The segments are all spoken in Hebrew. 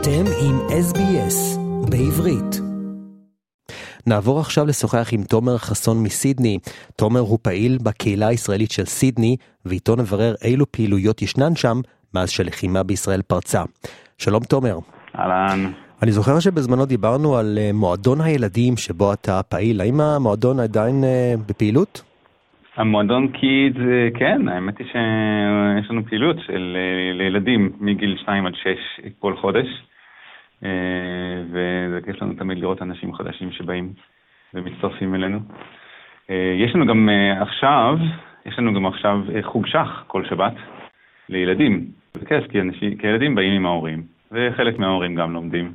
אתם עם SBS בעברית. נעבור עכשיו לשוחח עם תומר חסון מסידני. תומר הוא פעיל בקהילה הישראלית של סידני, ואיתו נברר אילו פעילויות ישנן שם מאז שלחימה בישראל פרצה. שלום תומר. אהלן. אני זוכר שבזמנו דיברנו על אה, מועדון הילדים שבו אתה פעיל, האם המועדון עדיין אה, בפעילות? המועדון קיד, אה, כן, האמת היא שיש לנו פעילות של לילדים מגיל 2 עד 6 כל חודש, וזה כיף לנו תמיד לראות אנשים חדשים שבאים ומצטרפים אלינו. יש לנו גם עכשיו, יש לנו גם עכשיו חוג שח כל שבת לילדים. זה כיף, כי, אנשים, כי ילדים באים עם ההורים, וחלק מההורים גם לומדים.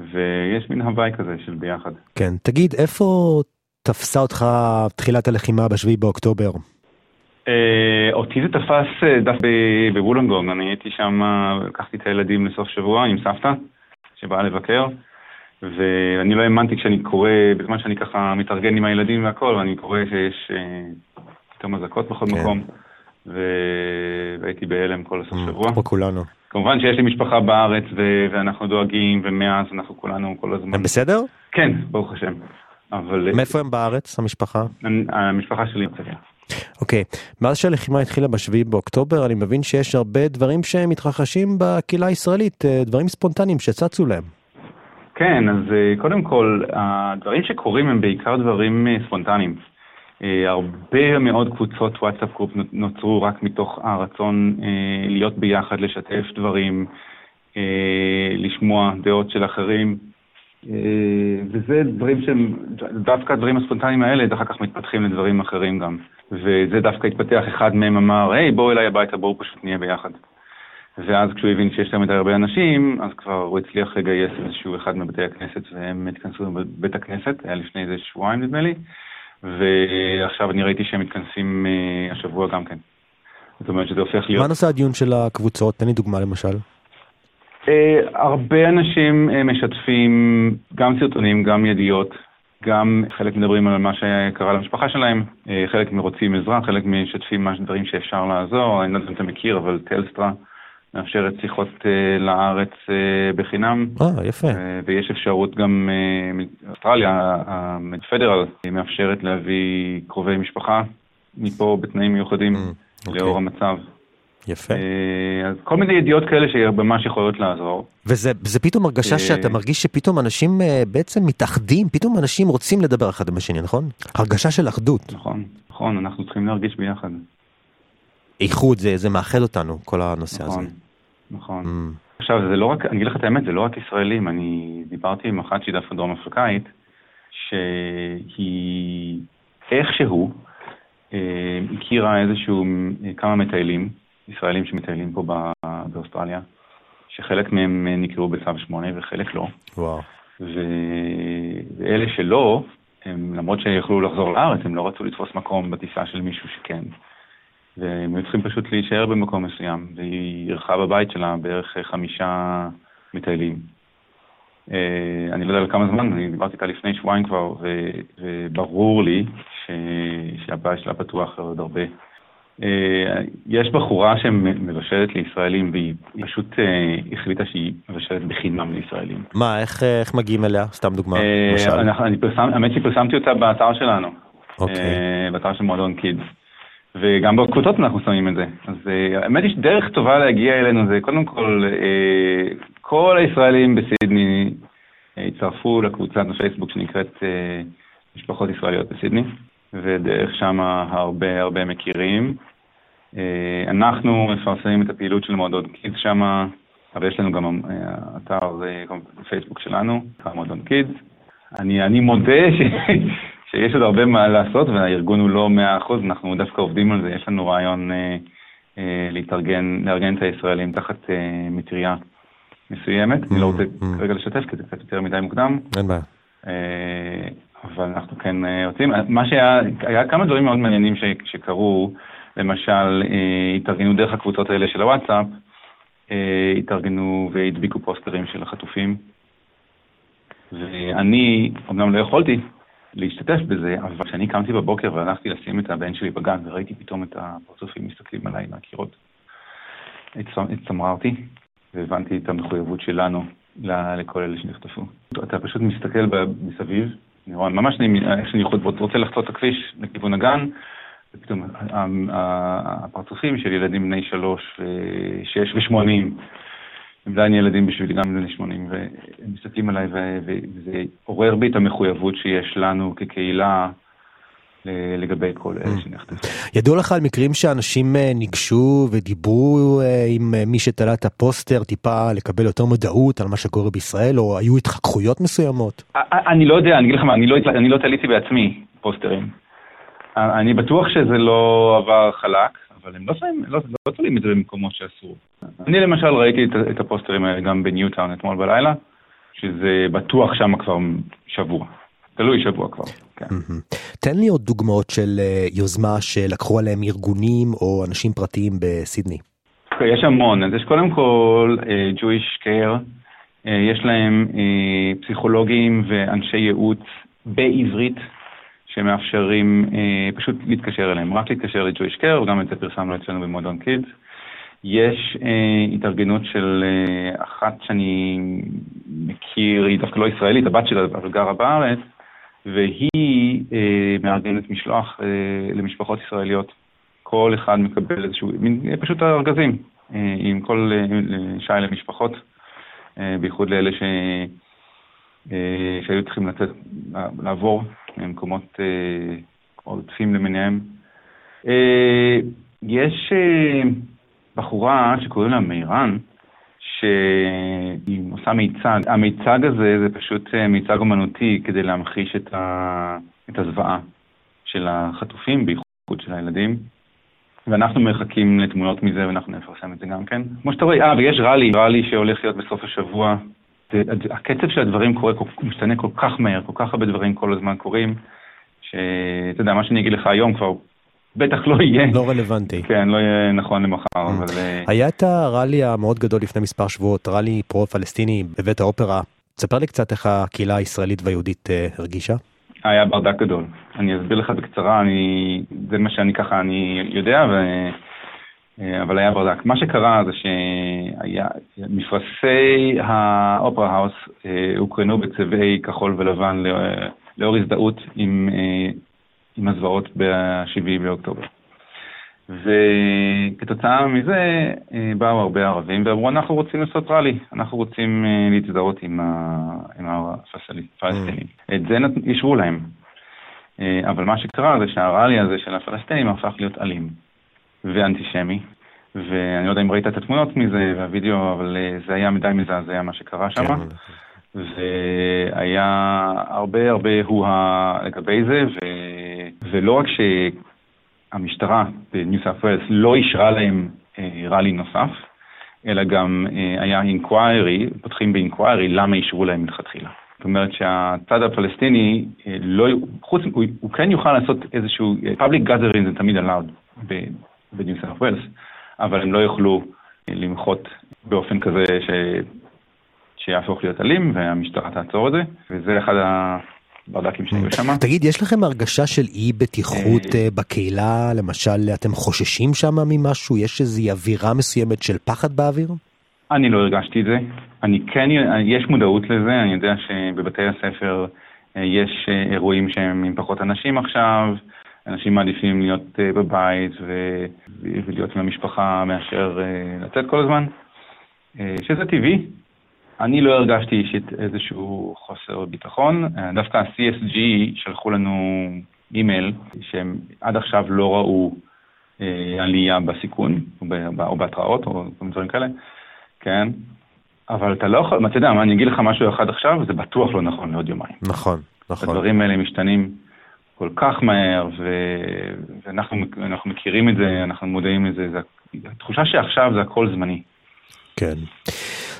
ויש מין הוואי כזה של ביחד. כן, תגיד, איפה תפסה אותך תחילת הלחימה בשביעי באוקטובר? אה, אותי זה תפס אה, דווקא בוולנגונג, אני הייתי שם, לקחתי את הילדים לסוף שבוע עם סבתא, שבאה לבקר, ואני לא האמנתי כשאני קורא, בזמן שאני ככה מתארגן עם הילדים והכל, ואני קורא שיש אה, פתאום אזעקות בכל כן. מקום, והייתי בהלם כל הסוף mm, שבוע. כמו כולנו. כמובן שיש לי משפחה בארץ ו- ואנחנו דואגים, ומאז אנחנו כולנו כל הזמן... הם בסדר? כן, ברוך השם. אבל... מאיפה הם בארץ, המשפחה? המשפחה שלי הרצליה. אוקיי, מאז שהלחימה התחילה בשביעי באוקטובר, אני מבין שיש הרבה דברים שמתרחשים בקהילה הישראלית, אה, דברים ספונטניים שצצו להם. כן, אז אה, קודם כל, הדברים שקורים הם בעיקר דברים אה, ספונטניים. אה, הרבה מאוד קבוצות WhatsApp group נוצרו רק מתוך הרצון אה, להיות ביחד, לשתף דברים, אה, לשמוע דעות של אחרים. וזה דברים שהם, דווקא הדברים הספונטניים האלה אחר כך מתפתחים לדברים אחרים גם. וזה דווקא התפתח, אחד מהם אמר, היי, בואו אליי הביתה, בואו פשוט נהיה ביחד. ואז כשהוא הבין שיש להם יותר הרבה אנשים, אז כבר הוא הצליח לגייס איזשהו אחד מבתי הכנסת, והם התכנסו בבית הכנסת, היה לפני איזה שבועיים נדמה לי. ועכשיו אני ראיתי שהם מתכנסים אה, השבוע גם כן. זאת אומרת שזה הופך להיות... מה נושא הדיון של הקבוצות? תן לי דוגמה למשל. אה, הרבה אנשים אה, משתפים גם סרטונים, גם ידיעות, גם חלק מדברים על מה שקרה למשפחה שלהם, חלק רוצים עזרה, חלק משתפים דברים שאפשר לעזור, אני לא יודע אם אתה מכיר, אבל טלסטרה. מאפשרת שיחות uh, לארץ uh, בחינם. אה, יפה. Uh, ויש אפשרות גם, אוסטרליה, הפדרל, מאפשרת להביא קרובי משפחה מפה בתנאים מיוחדים okay. לאור המצב. יפה. Uh, אז כל מיני ידיעות כאלה שממש יכולות לעזור. וזה פתאום הרגשה שאתה מרגיש שפתאום אנשים uh, בעצם מתאחדים, פתאום אנשים רוצים לדבר אחד עם השני, נכון? הרגשה של אחדות. נכון, נכון, אנחנו צריכים להרגיש ביחד. איחוד, זה, זה מאחד אותנו, כל הנושא נכון, הזה. נכון. Mm. עכשיו, זה לא רק, אני אגיד לך את האמת, זה לא רק ישראלים. אני דיברתי עם אחת שהיא דווקא דרום אפריקאית, שהיא איכשהו אה, הכירה איזשהו, אה, כמה מטיילים, ישראלים שמטיילים פה באוסטרליה, שחלק מהם נקראו בצו 8 וחלק לא. וואו. ואלה שלא, הם, למרות שיכלו לחזור לארץ, הם לא רצו לתפוס מקום בטיסה של מישהו שכן. והם היו צריכים פשוט להישאר במקום מסוים, והיא אירחה בבית שלה בערך חמישה מטיילים. אה, אני לא יודע על כמה זמן, אני דיברתי איתה לפני שבועיים כבר, וברור לי ש... שהבית שלה פתוח עוד הרבה. אה, יש בחורה שמבשלת לישראלים, והיא פשוט אה, החליטה שהיא מבשלת בחינם לישראלים. מה, איך, איך מגיעים אליה? סתם דוגמה, למשל. האמת שפרסמתי אותה באתר שלנו. אוקיי. באתר של מועדון קידס. וגם בקבוצות אנחנו שמים את זה. אז האמת היא שדרך טובה להגיע אלינו זה קודם כל, כל הישראלים בסידני הצטרפו לקבוצת הפייסבוק שנקראת משפחות ישראליות בסידני, ודרך שם הרבה הרבה מכירים. Uh, אנחנו מפרסמים את הפעילות של מועדון קידס שם, אבל יש לנו גם uh, אתר uh, פייסבוק שלנו, אתר מועדון קידס. אני, אני מודה ש... שיש עוד הרבה מה לעשות, והארגון הוא לא מאה אחוז, אנחנו דווקא עובדים על זה, יש לנו רעיון אה, אה, להתארגן, לארגן את הישראלים תחת אה, מטריה מסוימת. Mm-hmm. אני לא רוצה mm-hmm. כרגע לשתף, כי זה קצת יותר מדי מוקדם. אין בעיה. אבל אנחנו כן אה, רוצים. מה שהיה, היה כמה דברים מאוד מעניינים ש, שקרו, למשל, אה, התארגנו דרך הקבוצות האלה של הוואטסאפ, אה, התארגנו והדביקו פוסטרים של החטופים. ואני, אמנם לא יכולתי, להשתתף בזה, אבל כשאני קמתי בבוקר והלכתי לשים את הבן שלי בגן וראיתי פתאום את הפרצופים מסתכלים עליי מהקירות, הצמררתי. והבנתי את המחויבות שלנו לכל אלה שנחטפו. אתה פשוט מסתכל מסביב, אני רואה ממש איך שאני רוצה לחצות את הכביש לכיוון הגן, ופתאום הפרצופים של ילדים בני שלוש ושש ושמונים, הם עדיין ילדים בשבילי, גם בני שמונים, והם מסתכלים עליי, וזה עורר בי את המחויבות שיש לנו כקהילה לגבי כל אלה mm. שנחטפו. ידוע לך על מקרים שאנשים אה, ניגשו ודיברו אה, עם אה, מי שתלה את הפוסטר טיפה לקבל יותר מודעות על מה שקורה בישראל, או היו התחככויות מסוימות? אני לא יודע, אני אגיד לך מה, אני לא, לא תליתי בעצמי פוסטרים. אני בטוח שזה לא עבר חלק, אבל הם לא, לא, לא תולים את זה במקומות שאסור. אני למשל ראיתי את, את הפוסטרים האלה גם בניוטאון אתמול בלילה, שזה בטוח שם כבר שבוע. תלוי שבוע כבר. כן. תן לי עוד דוגמאות של אה, יוזמה שלקחו עליהם ארגונים או אנשים פרטיים בסידני. אוקיי, יש המון, אז יש קודם כל uh, Jewish Care, uh, יש להם uh, פסיכולוגים ואנשי ייעוץ בעברית שמאפשרים uh, פשוט להתקשר אליהם, רק להתקשר ל-Jewish Care, וגם את זה פרסמנו אצלנו במועדון קידס. יש uh, התארגנות של uh, אחת שאני מכיר, היא דווקא לא ישראלית, הבת שלה אבל גרה בארץ, והיא אה, מארגנת משלוח אה, למשפחות ישראליות. כל אחד מקבל איזשהו, מין, אה, פשוט ארגזים, אה, עם כל אה, שי למשפחות, אה, בייחוד לאלה ש, אה, שהיו צריכים לצאת, לעבור ממקומות אה, עודפים למיניהם. אה, יש אה, בחורה שקוראים לה מירן, שהיא עושה מיצג. המיצג הזה זה פשוט אה, מיצג אומנותי כדי להמחיש את, ה... את הזוועה של החטופים, בייחוד של הילדים. ואנחנו מחכים לתמונות מזה ואנחנו נפרסם את זה גם כן. כמו שאתה רואה, אה, ויש ראלי, ראלי שהולך להיות בסוף השבוע. הקצב של הדברים קורה, משתנה כל כך מהר, כל כך הרבה דברים כל הזמן קורים, שאתה יודע, מה שאני אגיד לך היום כבר בטח לא יהיה. לא רלוונטי. כן, לא יהיה נכון למחר, mm. אבל... אה, היה את הראלי המאוד גדול לפני מספר שבועות, ראלי פרו-פלסטיני בבית האופרה. תספר לי קצת איך הקהילה הישראלית והיהודית אה, הרגישה. היה ברדק גדול. אני אסביר לך בקצרה, אני... זה מה שאני ככה, אני יודע, ו... אה, אבל היה ברדק. מה שקרה זה שהיה, מפרשי האופרה האוס הוקרנו בצבעי כחול ולבן לאור הזדהות עם עם הזוועות ב-7 באוקטובר. וכתוצאה מזה אה, באו הרבה ערבים ואמרו, אנחנו רוצים לעשות ראלי, אנחנו רוצים אה, להזדהות עם, עם הפלסטינים. Mm. את זה אישרו להם. אה, אבל מה שקרה זה שהראלי הזה של הפלסטינים הפך להיות אלים ואנטישמי. ואני לא יודע אם ראית את התמונות מזה והווידאו, אבל זה היה מדי מזעזע מה שקרה שם. כן. והיה הרבה הרבה הו-הא לגבי זה, ו... ולא רק שהמשטרה ב New South Wales לא אישרה להם אה, rally נוסף, אלא גם אה, היה inquiry, פותחים ב inquiry למה אישרו להם מלכתחילה. זאת אומרת שהצד הפלסטיני, אה, לא, חוץ, הוא, הוא כן יוכל לעשות איזשהו, public gathering זה תמיד allowed ב New South Wales, אבל הם לא יוכלו למחות באופן כזה ש... שיהפוך להיות אלים והמשטרה תעצור את זה, וזה אחד הברדקים שהיו. שם. תגיד, יש לכם הרגשה של אי בטיחות אה, אה, בקהילה? למשל, אתם חוששים שם ממשהו? יש איזו אווירה מסוימת של פחד באוויר? אני לא הרגשתי את זה. אני כן, יש מודעות לזה, אני יודע שבבתי הספר אה, יש אירועים שהם עם פחות אנשים עכשיו, אנשים מעדיפים להיות בבית ו... ולהיות עם המשפחה מאשר לצאת כל הזמן, שזה טבעי, אני לא הרגשתי אישית איזשהו חוסר ביטחון. דווקא ה-CSG שלחו לנו אימייל שהם עד עכשיו לא ראו אה, עלייה בסיכון, או, או בהתראות, או דברים כאלה, כן? אבל אתה לא יכול, אתה יודע מה, אני אגיד לך משהו אחד עכשיו, זה בטוח לא נכון לעוד יומיים. נכון, נכון. הדברים האלה משתנים כל כך מהר, ו... ואנחנו מכירים את זה, אנחנו מודעים לזה, זה... התחושה שעכשיו זה הכל זמני. כן.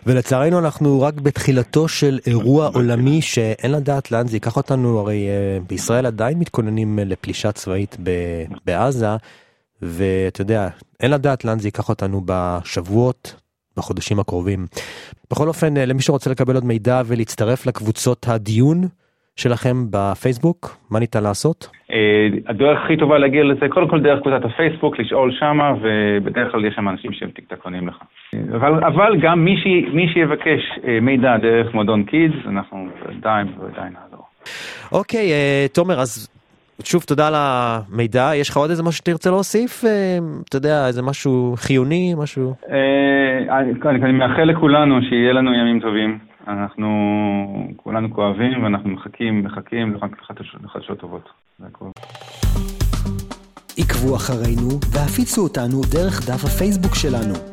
ולצערנו אנחנו רק בתחילתו של אירוע עולמי שאין לדעת לאן זה ייקח אותנו, הרי אה, בישראל עדיין מתכוננים לפלישה צבאית בעזה, ואתה יודע, אין לדעת לאן זה ייקח אותנו בשבועות, בחודשים הקרובים. בכל אופן, אה, למי שרוצה לקבל עוד מידע ולהצטרף לקבוצות הדיון, שלכם בפייסבוק? מה ניתן לעשות? הדרך הכי טובה להגיע לזה, קודם כל דרך קבוצת הפייסבוק, לשאול שמה, ובדרך כלל יש שם אנשים שהם טיקטקונים לך. אבל, אבל גם מי, ש, מי שיבקש מידע דרך מועדון קידס, אנחנו עדיין ועדיין נעזור. אוקיי, תומר, אז שוב תודה על המידע, יש לך עוד איזה משהו שתרצה להוסיף? אתה יודע, איזה משהו חיוני, משהו? אני מאחל לכולנו שיהיה לנו ימים טובים. אנחנו כולנו כואבים ואנחנו מחכים, מחכים לחדשות טובות. זה הכול. עקבו אחרינו והפיצו אותנו דרך דף הפייסבוק שלנו.